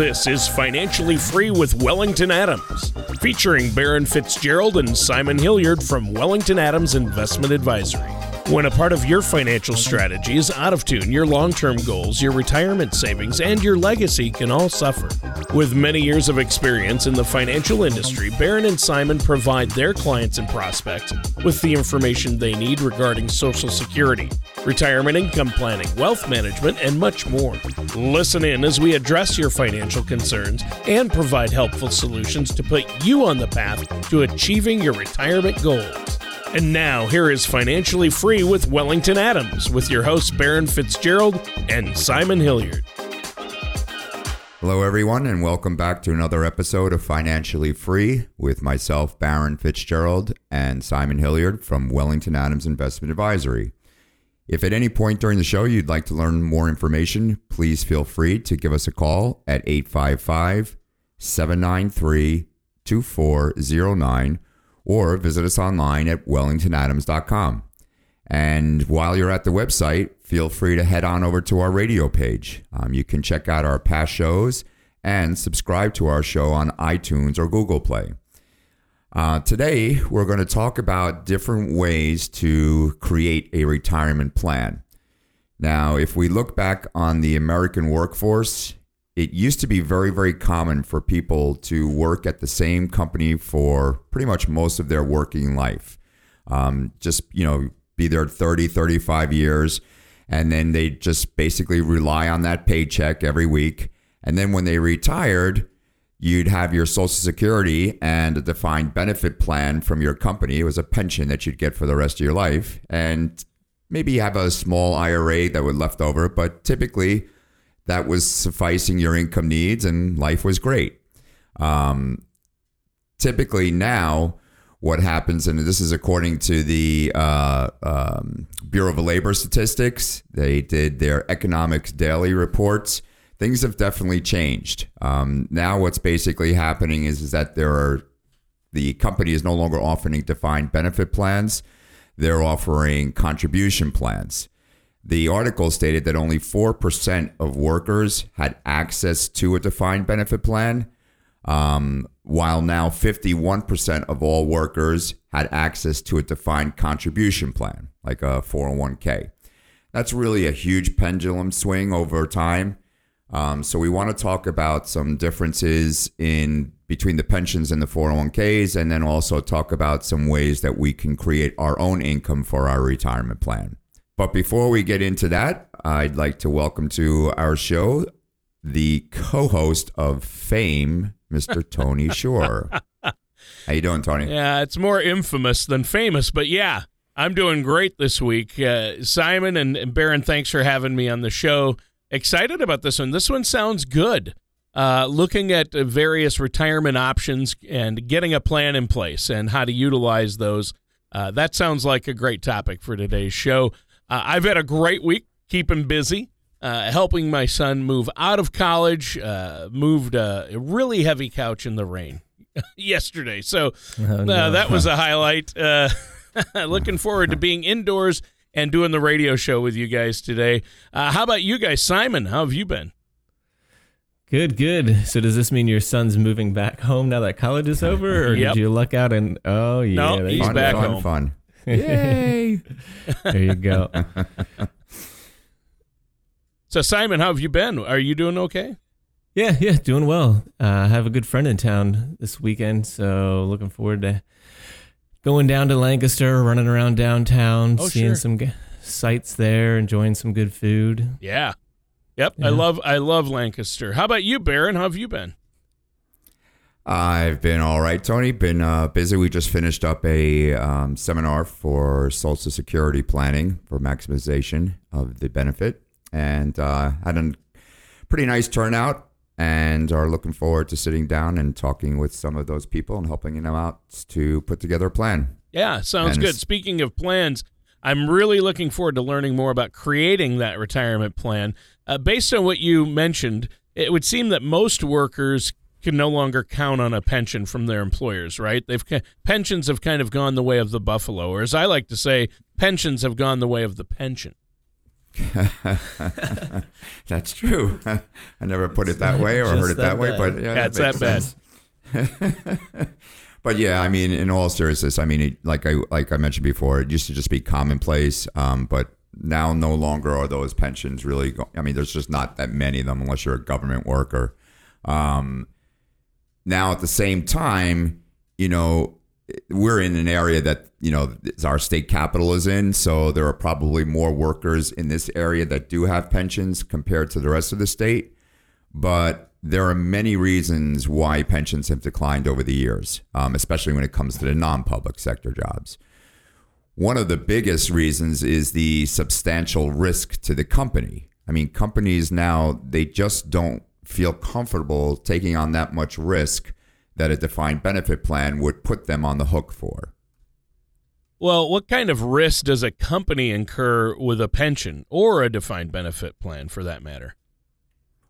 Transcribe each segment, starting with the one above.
This is Financially Free with Wellington Adams, featuring Baron Fitzgerald and Simon Hilliard from Wellington Adams Investment Advisory. When a part of your financial strategy is out of tune, your long term goals, your retirement savings, and your legacy can all suffer. With many years of experience in the financial industry, Baron and Simon provide their clients and prospects with the information they need regarding Social Security, retirement income planning, wealth management, and much more. Listen in as we address your financial concerns and provide helpful solutions to put you on the path to achieving your retirement goals. And now, here is Financially Free with Wellington Adams with your hosts Baron Fitzgerald and Simon Hilliard. Hello, everyone, and welcome back to another episode of Financially Free with myself, Baron Fitzgerald, and Simon Hilliard from Wellington Adams Investment Advisory. If at any point during the show you'd like to learn more information, please feel free to give us a call at 855 793 2409 or visit us online at wellingtonadams.com. And while you're at the website, feel free to head on over to our radio page. Um, you can check out our past shows and subscribe to our show on iTunes or Google Play. Uh, today, we're going to talk about different ways to create a retirement plan. Now, if we look back on the American workforce, it used to be very, very common for people to work at the same company for pretty much most of their working life. Um, just, you know, be there 30, 35 years. And then they just basically rely on that paycheck every week. And then when they retired, you'd have your Social Security and a defined benefit plan from your company. It was a pension that you'd get for the rest of your life. And maybe you have a small IRA that would left over, but typically, that was sufficing your income needs and life was great. Um, typically now, what happens, and this is according to the uh, um, Bureau of Labor Statistics, they did their economics daily reports. Things have definitely changed. Um, now, what's basically happening is, is that there are the company is no longer offering defined benefit plans; they're offering contribution plans. The article stated that only 4% of workers had access to a defined benefit plan, um, while now 51% of all workers had access to a defined contribution plan, like a 401k. That's really a huge pendulum swing over time. Um, so we want to talk about some differences in between the pensions and the 401ks, and then also talk about some ways that we can create our own income for our retirement plan. But before we get into that, I'd like to welcome to our show the co-host of Fame, Mr. Tony Shore. How you doing, Tony? Yeah, it's more infamous than famous, but yeah, I'm doing great this week. Uh, Simon and, and Baron, thanks for having me on the show. Excited about this one. This one sounds good. Uh, looking at various retirement options and getting a plan in place and how to utilize those. Uh, that sounds like a great topic for today's show. Uh, I've had a great week, keeping busy, uh, helping my son move out of college, uh, moved a really heavy couch in the rain yesterday. So oh, uh, no. that was a highlight. Uh, looking forward to being indoors and doing the radio show with you guys today. Uh, how about you guys? Simon, how have you been? Good, good. So does this mean your son's moving back home now that college is over, or yep. did you luck out and oh yeah, no, he's fun, back fun, home. Fun. Yay! there you go. so, Simon, how have you been? Are you doing okay? Yeah, yeah, doing well. Uh, I have a good friend in town this weekend, so looking forward to going down to Lancaster, running around downtown, oh, seeing sure. some g- sights there, enjoying some good food. Yeah. Yep, Yeah. I love I love Lancaster. How about you, Baron? How have you been? I've been all right, Tony. Been uh, busy. We just finished up a um, seminar for Social Security planning for maximization of the benefit, and uh, had a pretty nice turnout. And are looking forward to sitting down and talking with some of those people and helping them out to put together a plan. Yeah, sounds And good. Speaking of plans, I'm really looking forward to learning more about creating that retirement plan. Uh, based on what you mentioned, it would seem that most workers can no longer count on a pension from their employers, right? They've pensions have kind of gone the way of the buffalo, or as I like to say, pensions have gone the way of the pension. That's true. I never put it that way or heard it that, that way, but yeah, That's makes that sense. but yeah, I mean, in all seriousness, I mean, it, like I like I mentioned before, it used to just be commonplace, um, but now no longer are those pensions really. Go- I mean, there's just not that many of them unless you're a government worker. Um, now, at the same time, you know, we're in an area that you know our state capital is in, so there are probably more workers in this area that do have pensions compared to the rest of the state. But there are many reasons why pensions have declined over the years, um, especially when it comes to the non-public sector jobs. One of the biggest reasons is the substantial risk to the company. I mean, companies now they just don't feel comfortable taking on that much risk that a defined benefit plan would put them on the hook for. Well, what kind of risk does a company incur with a pension or a defined benefit plan for that matter?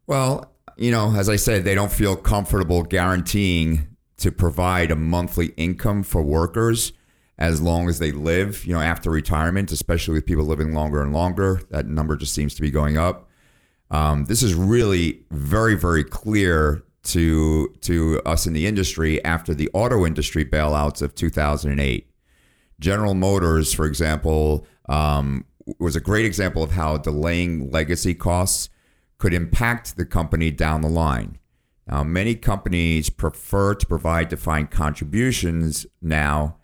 Well, you know, as I said, they don't feel comfortable guaranteeing to provide a monthly income for workers as long as they live, you know, after retirement, especially with people living longer and longer. That number just seems to be going up. Um, this is really very, very clear to to us in the industry after the auto industry bailouts of 2008. General Motors, for example, um, was a great example of how delaying legacy costs could impact the company down the line. Now, many companies prefer to provide defined contributions now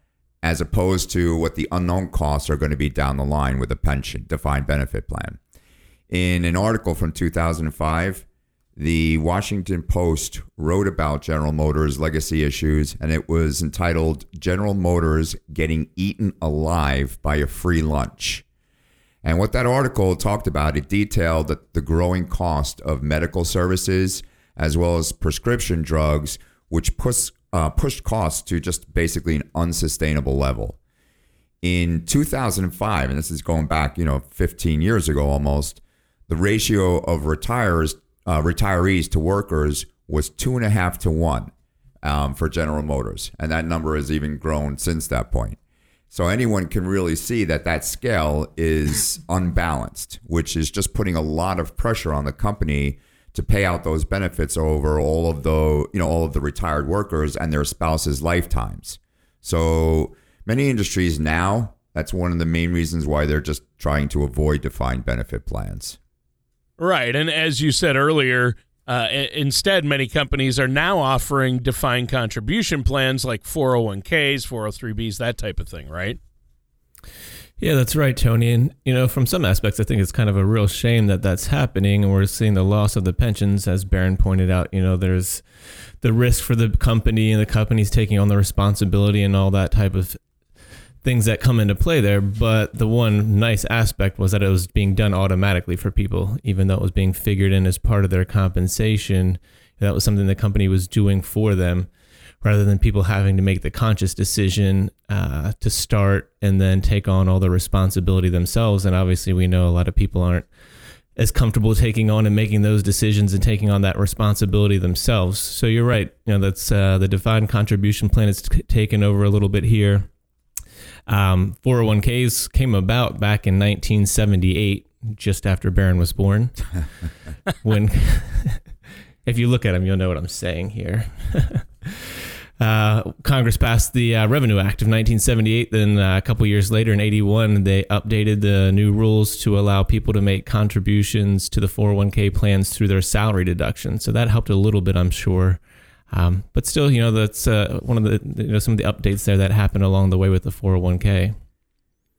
as opposed to what the unknown costs are going to be down the line with a pension defined benefit plan. In an article from 2005, the Washington Post wrote about General Motors legacy issues, and it was entitled General Motors Getting Eaten Alive by a Free Lunch. And what that article talked about, it detailed that the growing cost of medical services as well as prescription drugs, which push, uh, pushed costs to just basically an unsustainable level. In 2005, and this is going back, you know, 15 years ago almost, the ratio of retires, uh, retirees to workers was two and a half to one um, for General Motors, and that number has even grown since that point. So anyone can really see that that scale is unbalanced, which is just putting a lot of pressure on the company to pay out those benefits over all of the you know all of the retired workers and their spouses' lifetimes. So many industries now, that's one of the main reasons why they're just trying to avoid defined benefit plans. Right. And as you said earlier, uh, instead, many companies are now offering defined contribution plans like 401ks, 403bs, that type of thing, right? Yeah, that's right, Tony. And, you know, from some aspects, I think it's kind of a real shame that that's happening. And we're seeing the loss of the pensions, as Baron pointed out. You know, there's the risk for the company and the company's taking on the responsibility and all that type of things that come into play there. But the one nice aspect was that it was being done automatically for people, even though it was being figured in as part of their compensation. That was something the company was doing for them rather than people having to make the conscious decision uh, to start and then take on all the responsibility themselves. And obviously, we know a lot of people aren't as comfortable taking on and making those decisions and taking on that responsibility themselves. So you're right. You know, that's uh, the defined contribution plan is t- taken over a little bit here. Um, 401ks came about back in 1978, just after Baron was born. when, if you look at him, you'll know what I'm saying here. Uh, Congress passed the uh, Revenue Act of 1978. Then uh, a couple years later, in 81, they updated the new rules to allow people to make contributions to the 401k plans through their salary deduction. So that helped a little bit, I'm sure. Um, but still, you know, that's uh, one of the you know some of the updates there that happened along the way with the 401k.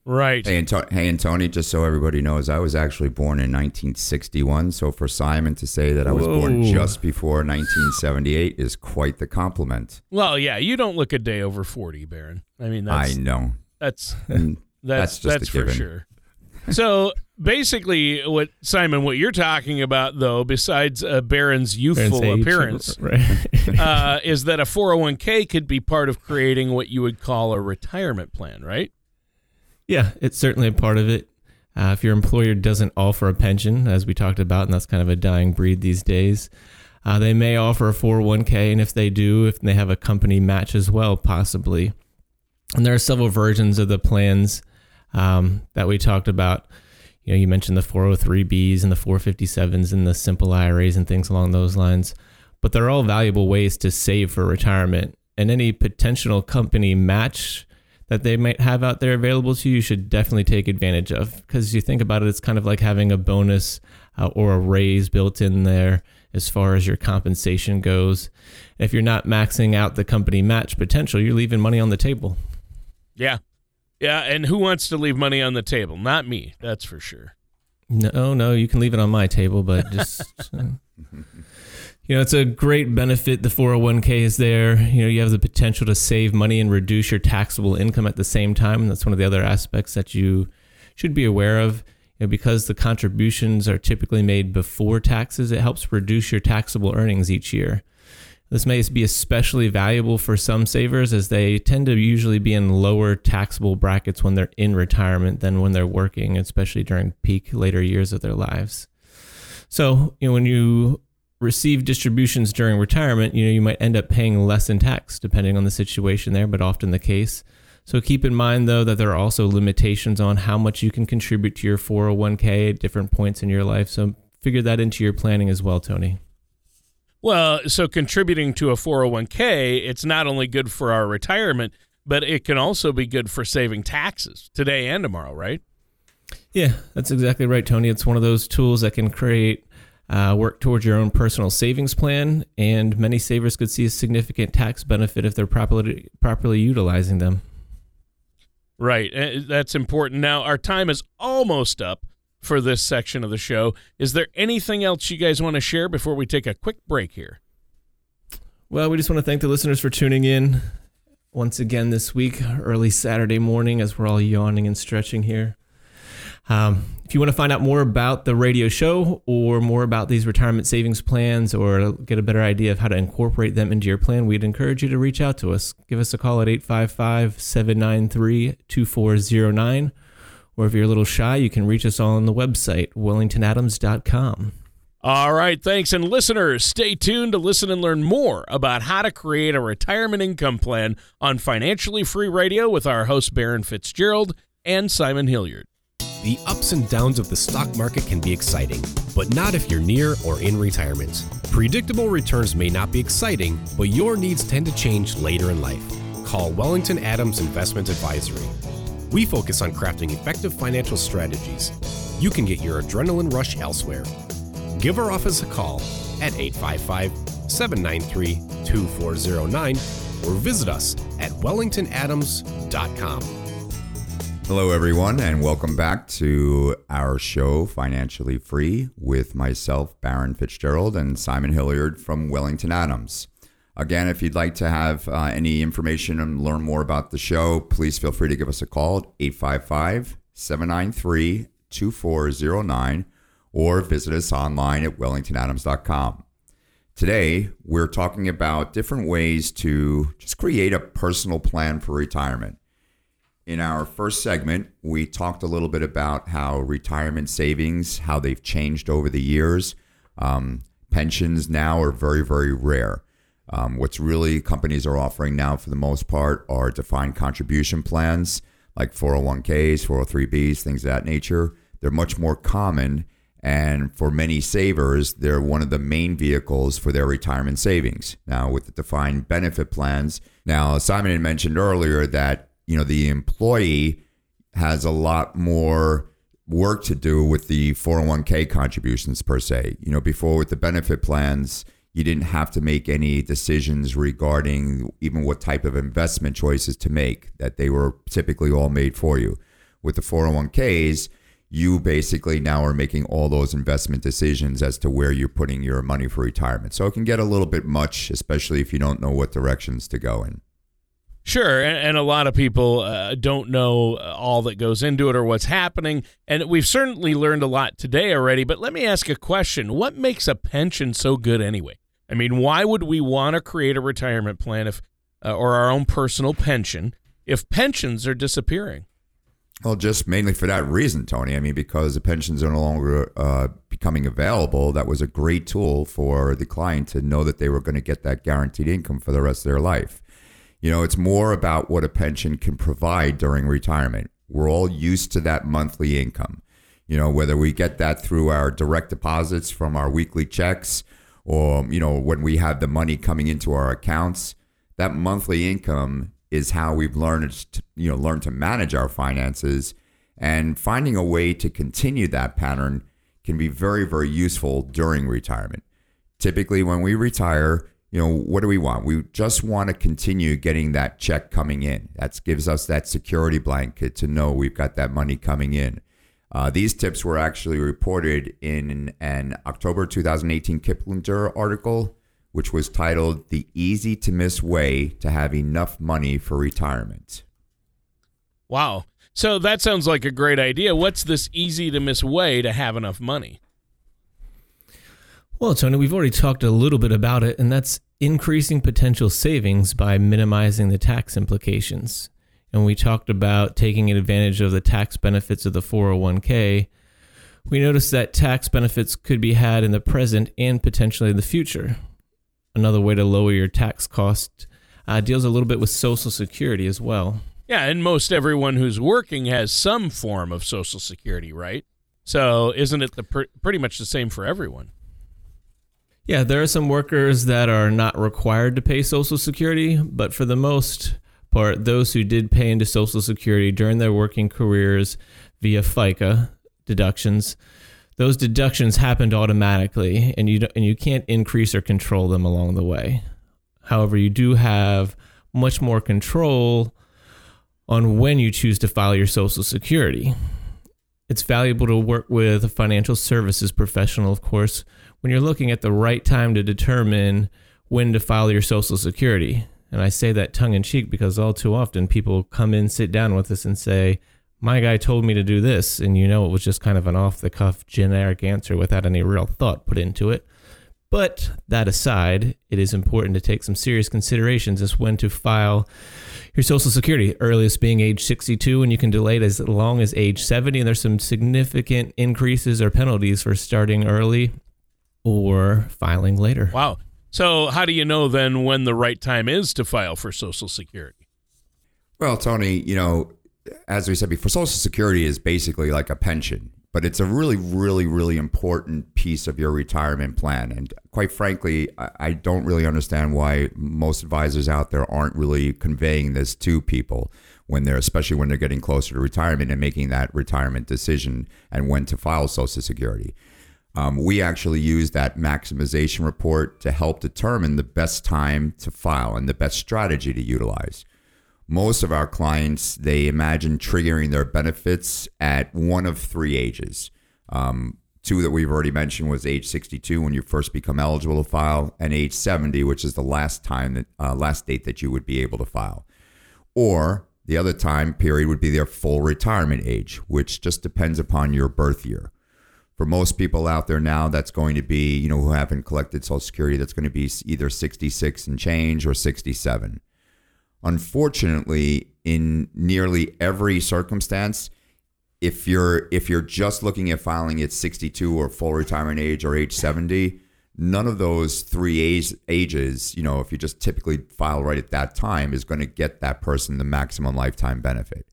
Right. Hey, and, To- hey, and Tony, just so everybody knows, I was actually born in 1961. So for Simon to say that I was born just before 1978 is quite the compliment. Well, yeah, you don't look a day over 40, Baron. I mean, that's, I know. that's that's That's that's, just a for given. sure. So basically, what Simon, what you're talking about, though, besides uh, Baron's youthful age, appearance, right? uh, is that a 401k could be part of creating what you would call a retirement plan, right? Yeah, it's certainly a part of it. Uh, if your employer doesn't offer a pension, as we talked about, and that's kind of a dying breed these days, uh, they may offer a 401k, and if they do, if they have a company match as well, possibly. And there are several versions of the plans um, that we talked about. You know, you mentioned the 403bs and the 457s and the simple IRAs and things along those lines, but they're all valuable ways to save for retirement. And any potential company match that they might have out there available to you, you should definitely take advantage of. Because you think about it, it's kind of like having a bonus uh, or a raise built in there as far as your compensation goes. If you're not maxing out the company match potential, you're leaving money on the table. Yeah. Yeah. And who wants to leave money on the table? Not me. That's for sure. No, no, you can leave it on my table, but just. uh, you know, it's a great benefit. The 401k is there. You know, you have the potential to save money and reduce your taxable income at the same time. And that's one of the other aspects that you should be aware of. You know, because the contributions are typically made before taxes, it helps reduce your taxable earnings each year. This may be especially valuable for some savers as they tend to usually be in lower taxable brackets when they're in retirement than when they're working, especially during peak later years of their lives. So, you know, when you receive distributions during retirement, you know, you might end up paying less in tax depending on the situation there, but often the case. So keep in mind though that there are also limitations on how much you can contribute to your 401k at different points in your life. So figure that into your planning as well, Tony. Well, so contributing to a 401k, it's not only good for our retirement, but it can also be good for saving taxes today and tomorrow, right? Yeah, that's exactly right, Tony. It's one of those tools that can create uh, work towards your own personal savings plan, and many savers could see a significant tax benefit if they're properly properly utilizing them. Right. Uh, that's important. Now, our time is almost up for this section of the show. Is there anything else you guys want to share before we take a quick break here? Well, we just want to thank the listeners for tuning in once again this week, early Saturday morning, as we're all yawning and stretching here. Um, if you want to find out more about the radio show or more about these retirement savings plans or get a better idea of how to incorporate them into your plan, we'd encourage you to reach out to us. Give us a call at 855 793 2409. Or if you're a little shy, you can reach us all on the website, wellingtonadams.com. All right, thanks. And listeners, stay tuned to listen and learn more about how to create a retirement income plan on Financially Free Radio with our hosts, Baron Fitzgerald and Simon Hilliard. The ups and downs of the stock market can be exciting, but not if you're near or in retirement. Predictable returns may not be exciting, but your needs tend to change later in life. Call Wellington Adams Investment Advisory. We focus on crafting effective financial strategies. You can get your adrenaline rush elsewhere. Give our office a call at 855 793 2409 or visit us at wellingtonadams.com. Hello, everyone, and welcome back to our show, Financially Free, with myself, Baron Fitzgerald, and Simon Hilliard from Wellington Adams. Again, if you'd like to have uh, any information and learn more about the show, please feel free to give us a call at 855 793 2409 or visit us online at wellingtonadams.com. Today, we're talking about different ways to just create a personal plan for retirement. In our first segment, we talked a little bit about how retirement savings, how they've changed over the years. Um, pensions now are very, very rare. Um, what's really companies are offering now, for the most part, are defined contribution plans like 401ks, 403bs, things of that nature. They're much more common. And for many savers, they're one of the main vehicles for their retirement savings. Now, with the defined benefit plans, now Simon had mentioned earlier that you know the employee has a lot more work to do with the 401k contributions per se. You know, before with the benefit plans, you didn't have to make any decisions regarding even what type of investment choices to make, that they were typically all made for you. With the 401ks, you basically now are making all those investment decisions as to where you're putting your money for retirement. So it can get a little bit much, especially if you don't know what directions to go in. Sure, and, a lot of people uh, don't know all that goes into it or what's happening, and we've certainly learned a lot today already. But let me ask a question: What makes a pension so good anyway? I mean, why would we want to create a retirement plan if, uh, or our own personal pension, if pensions are disappearing? Well, just mainly for that reason, Tony. I mean, because the pensions are no longer uh, becoming available, that was a great tool for the client to know that they were going to get that guaranteed income for the rest of their life. You know, it's more about what a pension can provide during retirement. We're all used to that monthly income. You know, whether we get that through our direct deposits from our weekly checks or, you know, when we have the money coming into our accounts, that monthly income is how we've learned to, you know, learn to manage our finances and finding a way to continue that pattern can be very, very useful during retirement. Typically, when we retire, you know, what do we want? We just want to continue getting that check coming in. That gives us that security blanket to know we've got that money coming in. Uh, these tips were actually reported in an October 2018 Kiplinger article, which was titled The Easy to Miss Way to Have Enough Money for Retirement. Wow. So that sounds like a great idea. What's this easy to miss way to have enough money? Well, Tony, we've already talked a little bit about it, and that's increasing potential savings by minimizing the tax implications. And we talked about taking advantage of the tax benefits of the 401k. We noticed that tax benefits could be had in the present and potentially in the future. Another way to lower your tax cost uh, deals a little bit with Social Security as well. Yeah, and most everyone who's working has some form of Social Security, right? So isn't it the pr- pretty much the same for everyone? Yeah, there are some workers that are not required to pay Social Security, but for the most part, those who did pay into Social Security during their working careers via FICA deductions, those deductions happened automatically, and you and you can't increase or control them along the way. However, you do have much more control on when you choose to file your Social Security. It's valuable to work with a financial services professional, of course, when you're looking at the right time to determine when to file your Social Security. And I say that tongue in cheek because all too often people come in, sit down with us, and say, My guy told me to do this. And you know, it was just kind of an off the cuff generic answer without any real thought put into it. But that aside, it is important to take some serious considerations as when to file your Social Security, earliest being age 62, and you can delay it as long as age 70. And there's some significant increases or penalties for starting early or filing later. Wow. So, how do you know then when the right time is to file for Social Security? Well, Tony, you know, as we said before, Social Security is basically like a pension, but it's a really, really, really important piece of your retirement plan. And quite frankly, I don't really understand why most advisors out there aren't really conveying this to people when they're, especially when they're getting closer to retirement and making that retirement decision and when to file Social Security. Um, we actually use that maximization report to help determine the best time to file and the best strategy to utilize. Most of our clients, they imagine triggering their benefits at one of three ages. Um, two that we've already mentioned was age 62 when you first become eligible to file, and age 70, which is the last time that uh, last date that you would be able to file. Or the other time period would be their full retirement age, which just depends upon your birth year for most people out there now, that's going to be, you know, who haven't collected Social Security, that's going to be either 66 and change or 67. Unfortunately, in nearly every circumstance, if you're if you're just looking at filing at 62 or full retirement age or age 70, none of those three age, ages, you know, if you just typically file right at that time, is going to get that person the maximum lifetime benefit.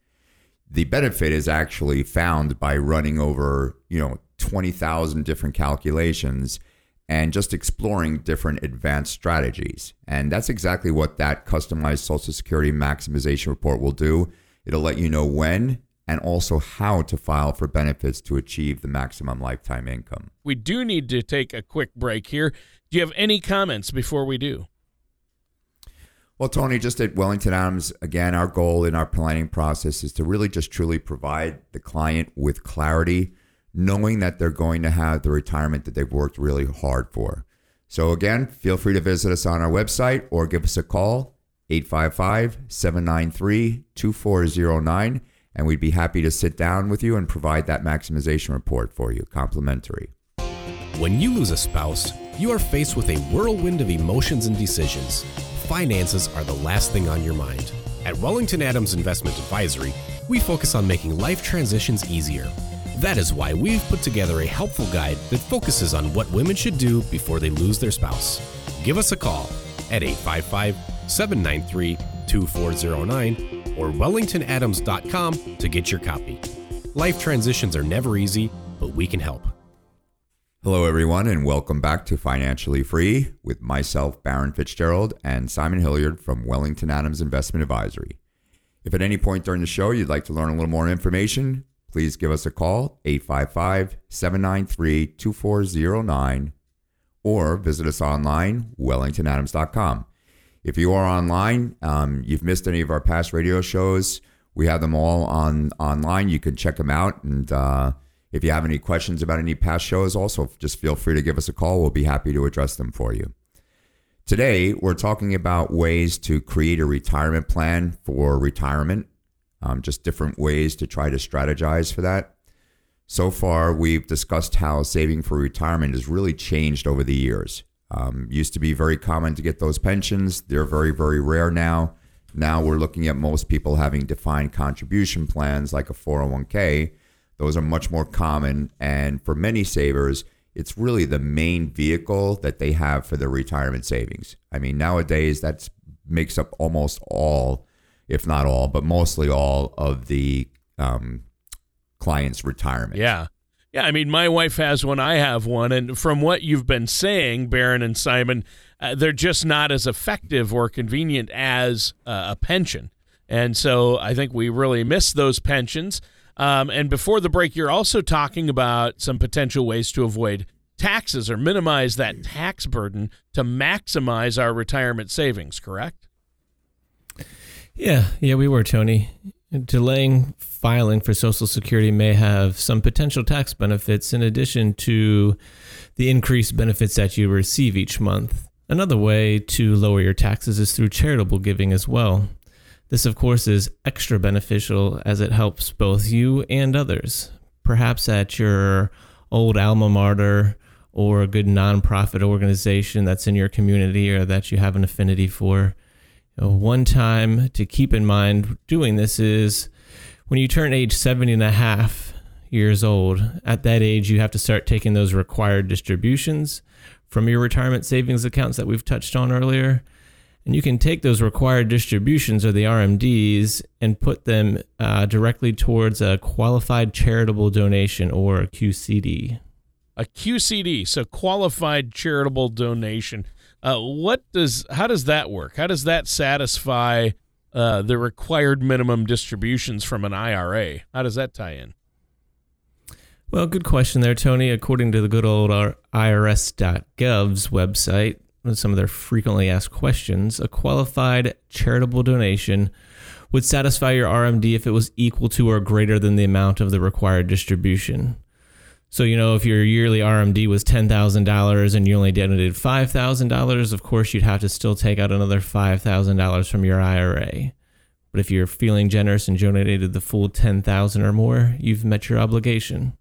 The benefit is actually found by running over, you know, 20,000 different calculations and just exploring different advanced strategies. And that's exactly what that customized Social Security maximization report will do. It'll let you know when and also how to file for benefits to achieve the maximum lifetime income. We do need to take a quick break here. Do you have any comments before we do? Well, Tony, just at Wellington Adams, again, our goal in our planning process is to really just truly provide the client with clarity knowing that they're going to have the retirement that they've worked really hard for. So, again, feel free to visit us on our website or give us a call, 855 793 2409, and we'd be happy to sit down with you and provide that maximization report for you, complimentary. When you lose a spouse, you are faced with a whirlwind of emotions and decisions. Finances are the last thing on your mind. At Wellington Adams Investment Advisory, we focus on making life transitions easier that is why we've put together a helpful guide that focuses on what women should do before they lose their spouse. Give us a call at 855 793 2409 or wellingtonadams.com to get your copy. Life transitions are never easy, but we can help. Hello, everyone, and welcome back to Financially Free with myself, Baron Fitzgerald, and Simon Hilliard from Wellington Adams Investment Advisory. If at any point during the show you'd like to learn a little more information, please give us a call, 855 793 2409, or visit us online, wellingtonadams.com. If you are online, um, you've missed any of our past radio shows, we have them all on online. You can check them out and uh, if you have any questions about any past shows, also just feel free to give us a call. We'll be happy to address them for you. Today, we're talking about ways to create a retirement plan for retirement, um, just different ways to try to strategize for that. So far, we've discussed how saving for retirement has really changed over the years. Um, used to be very common to get those pensions, they're very, very rare now. Now we're looking at most people having defined contribution plans like a 401k those are much more common. And for many savers, it's really the main vehicle that they have for their retirement savings. I mean, nowadays that makes up almost all, if not all, but mostly all of the um, clients' retirement. Yeah. Yeah, I mean, my wife has one, I have one, and from what you've been saying, Baron and Simon, uh, they're just not as effective or convenient as uh, a pension. And so I think we really miss those pensions. Um, and before the break, you're also talking about some potential ways to avoid taxes or minimize that tax burden to maximize our retirement savings, correct? Yeah, yeah, we were, Tony. Delaying filing for Social Security may have some potential tax benefits in addition to the increased benefits that you receive each month. Another way to lower your taxes is through charitable giving as well. This, of course, is extra beneficial as it helps both you and others. Perhaps at your old alma mater or a good nonprofit organization that's in your community or that you have an affinity for. You know, one time to keep in mind doing this is when you turn age 70 and a half years old. At that age, you have to start taking those required distributions from your retirement savings accounts that we've touched on earlier. And you can take those required distributions or the RMDs and put them uh, directly towards a qualified charitable donation or a QCD. A QCD, so qualified charitable donation. Uh, what does how does that work? How does that satisfy uh, the required minimum distributions from an IRA? How does that tie in? Well, good question there, Tony. According to the good old IRS.gov's website, some of their frequently asked questions, a qualified charitable donation would satisfy your RMD if it was equal to or greater than the amount of the required distribution. So, you know, if your yearly RMD was $10,000 and you only donated $5,000, of course, you'd have to still take out another $5,000 from your IRA. But if you're feeling generous and donated the full 10,000 or more, you've met your obligation.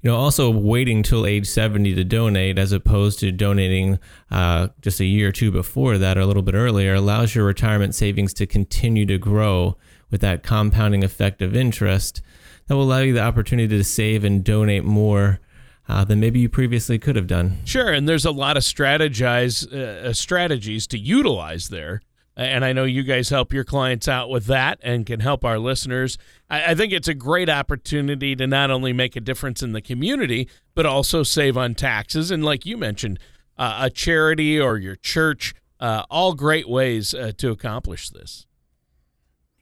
You know, also waiting till age 70 to donate as opposed to donating uh, just a year or two before that or a little bit earlier allows your retirement savings to continue to grow with that compounding effect of interest that will allow you the opportunity to save and donate more uh, than maybe you previously could have done. Sure, and there's a lot of strategize uh, strategies to utilize there and I know you guys help your clients out with that and can help our listeners. I, I, think it's a great opportunity to not only make a difference in the community, but also save on taxes. And like you mentioned, uh, a charity or your church, uh, all great ways uh, to accomplish this.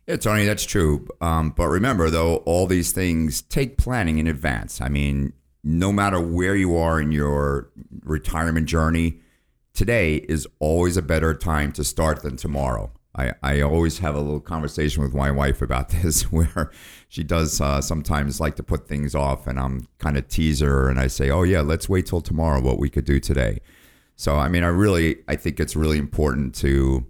Yeah, Tony, that's true. Um, but remember, though, all these things take planning in advance. I mean, no matter where you are in your retirement journey, today is always a better time to start than tomorrow. I, I always have a little conversation with my wife about this where she does uh, sometimes like to put things off and I'm kind of tease her and I say, oh yeah, let's wait till tomorrow what we could do today. So, I mean, I really, I think it's really important to,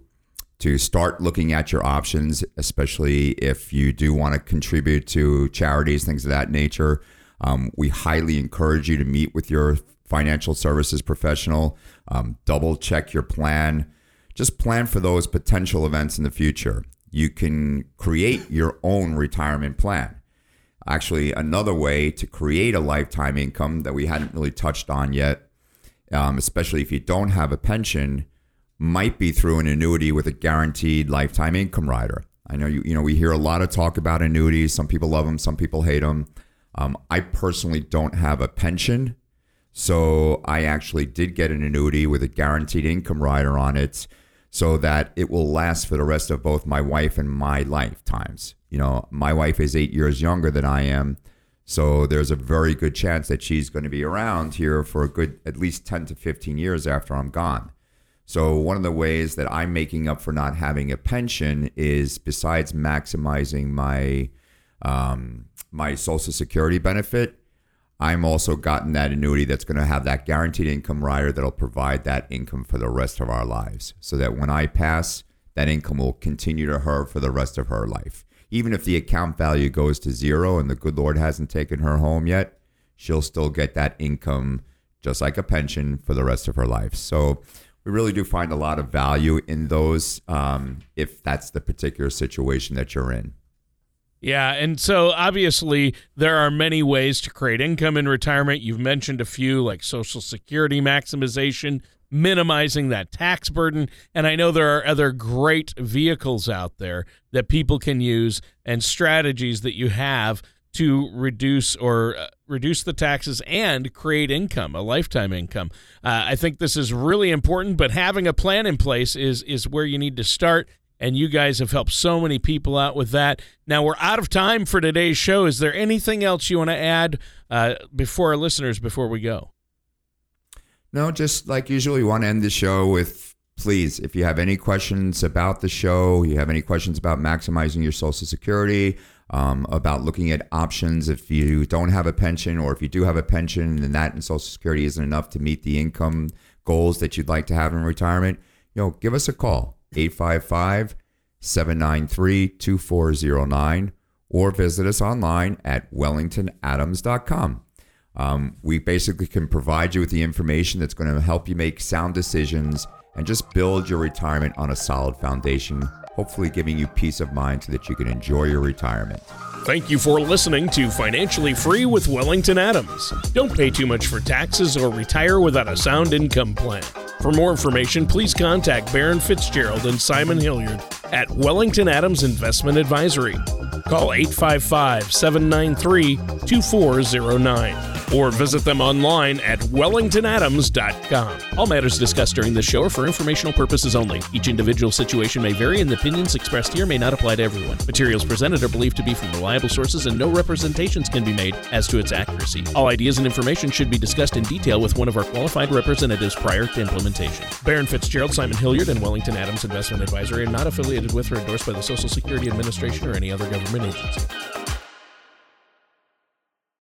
to start looking at your options, especially if you do want to contribute to charities, things of that nature. Um, we highly encourage you to meet with your financial services professional. Um, double check your plan. Just plan for those potential events in the future. You can create your own retirement plan. Actually, another way to create a lifetime income that we hadn't really touched on yet, um, especially if you don't have a pension, might be through an annuity with a guaranteed lifetime income rider. I know you, you know we hear a lot of talk about annuities. Some people love them, some people hate them. Um, I personally don't have a pension, so I actually did get an annuity with a guaranteed income rider on it so that it will last for the rest of both my wife and my lifetimes. You know, my wife is eight years younger than I am. So there's a very good chance that she's going to be around here for a good at least 10 to 15 years after I'm gone. So one of the ways that I'm making up for not having a pension is besides maximizing my um, my Social Security benefit, I'm also gotten that annuity that's going to have that guaranteed income rider that'll provide that income for the rest of our lives. So that when I pass, that income will continue to her for the rest of her life. Even if the account value goes to zero and the good Lord hasn't taken her home yet, she'll still get that income just like a pension for the rest of her life. So we really do find a lot of value in those um, if that's the particular situation that you're in. Yeah, and so obviously there are many ways to create income in retirement. You've mentioned a few like Social Security maximization, minimizing that tax burden, and I know there are other great vehicles out there that people can use and strategies that you have to reduce or uh, reduce the taxes and create income, a lifetime income. Uh, I think this is really important, but having a plan in place is is where you need to start and you guys have helped so many people out with that. Now we're out of time for today's show. Is there anything else you want to add uh, before our listeners before we go? No, just like usually, want to end the show with please, if you have any questions about the show, you have any questions about maximizing your Social Security, um, about looking at options if you don't have a pension, or if you do have a pension and that and Social Security isn't enough to meet the income goals that you'd like to have in retirement, you know, give us a call 855 793 2409 or visit us online at wellingtonadams.com. Um, we basically can provide you with the information that's going to help you make sound decisions and just build your retirement on a solid foundation, hopefully giving you peace of mind so that you can enjoy your retirement. Thank you for listening to Financially Free with Wellington Adams. Don't pay too much for taxes or retire without a sound income plan. For more information, please contact Baron Fitzgerald and Simon Hilliard at Wellington Adams Investment Advisory. Call 855 793 2409 or visit them online at wellingtonadams.com. All matters discussed during this show are for informational purposes only. Each individual situation may vary, and the opinions expressed here may not apply to everyone. Materials presented are believed to be from reliable sources, and no representations can be made as to its accuracy. All ideas and information should be discussed in detail with one of our qualified representatives prior to implementation. Baron Fitzgerald, Simon Hilliard, and Wellington Adams Investment Advisory are not affiliated with or endorsed by the Social Security Administration or any other government agency.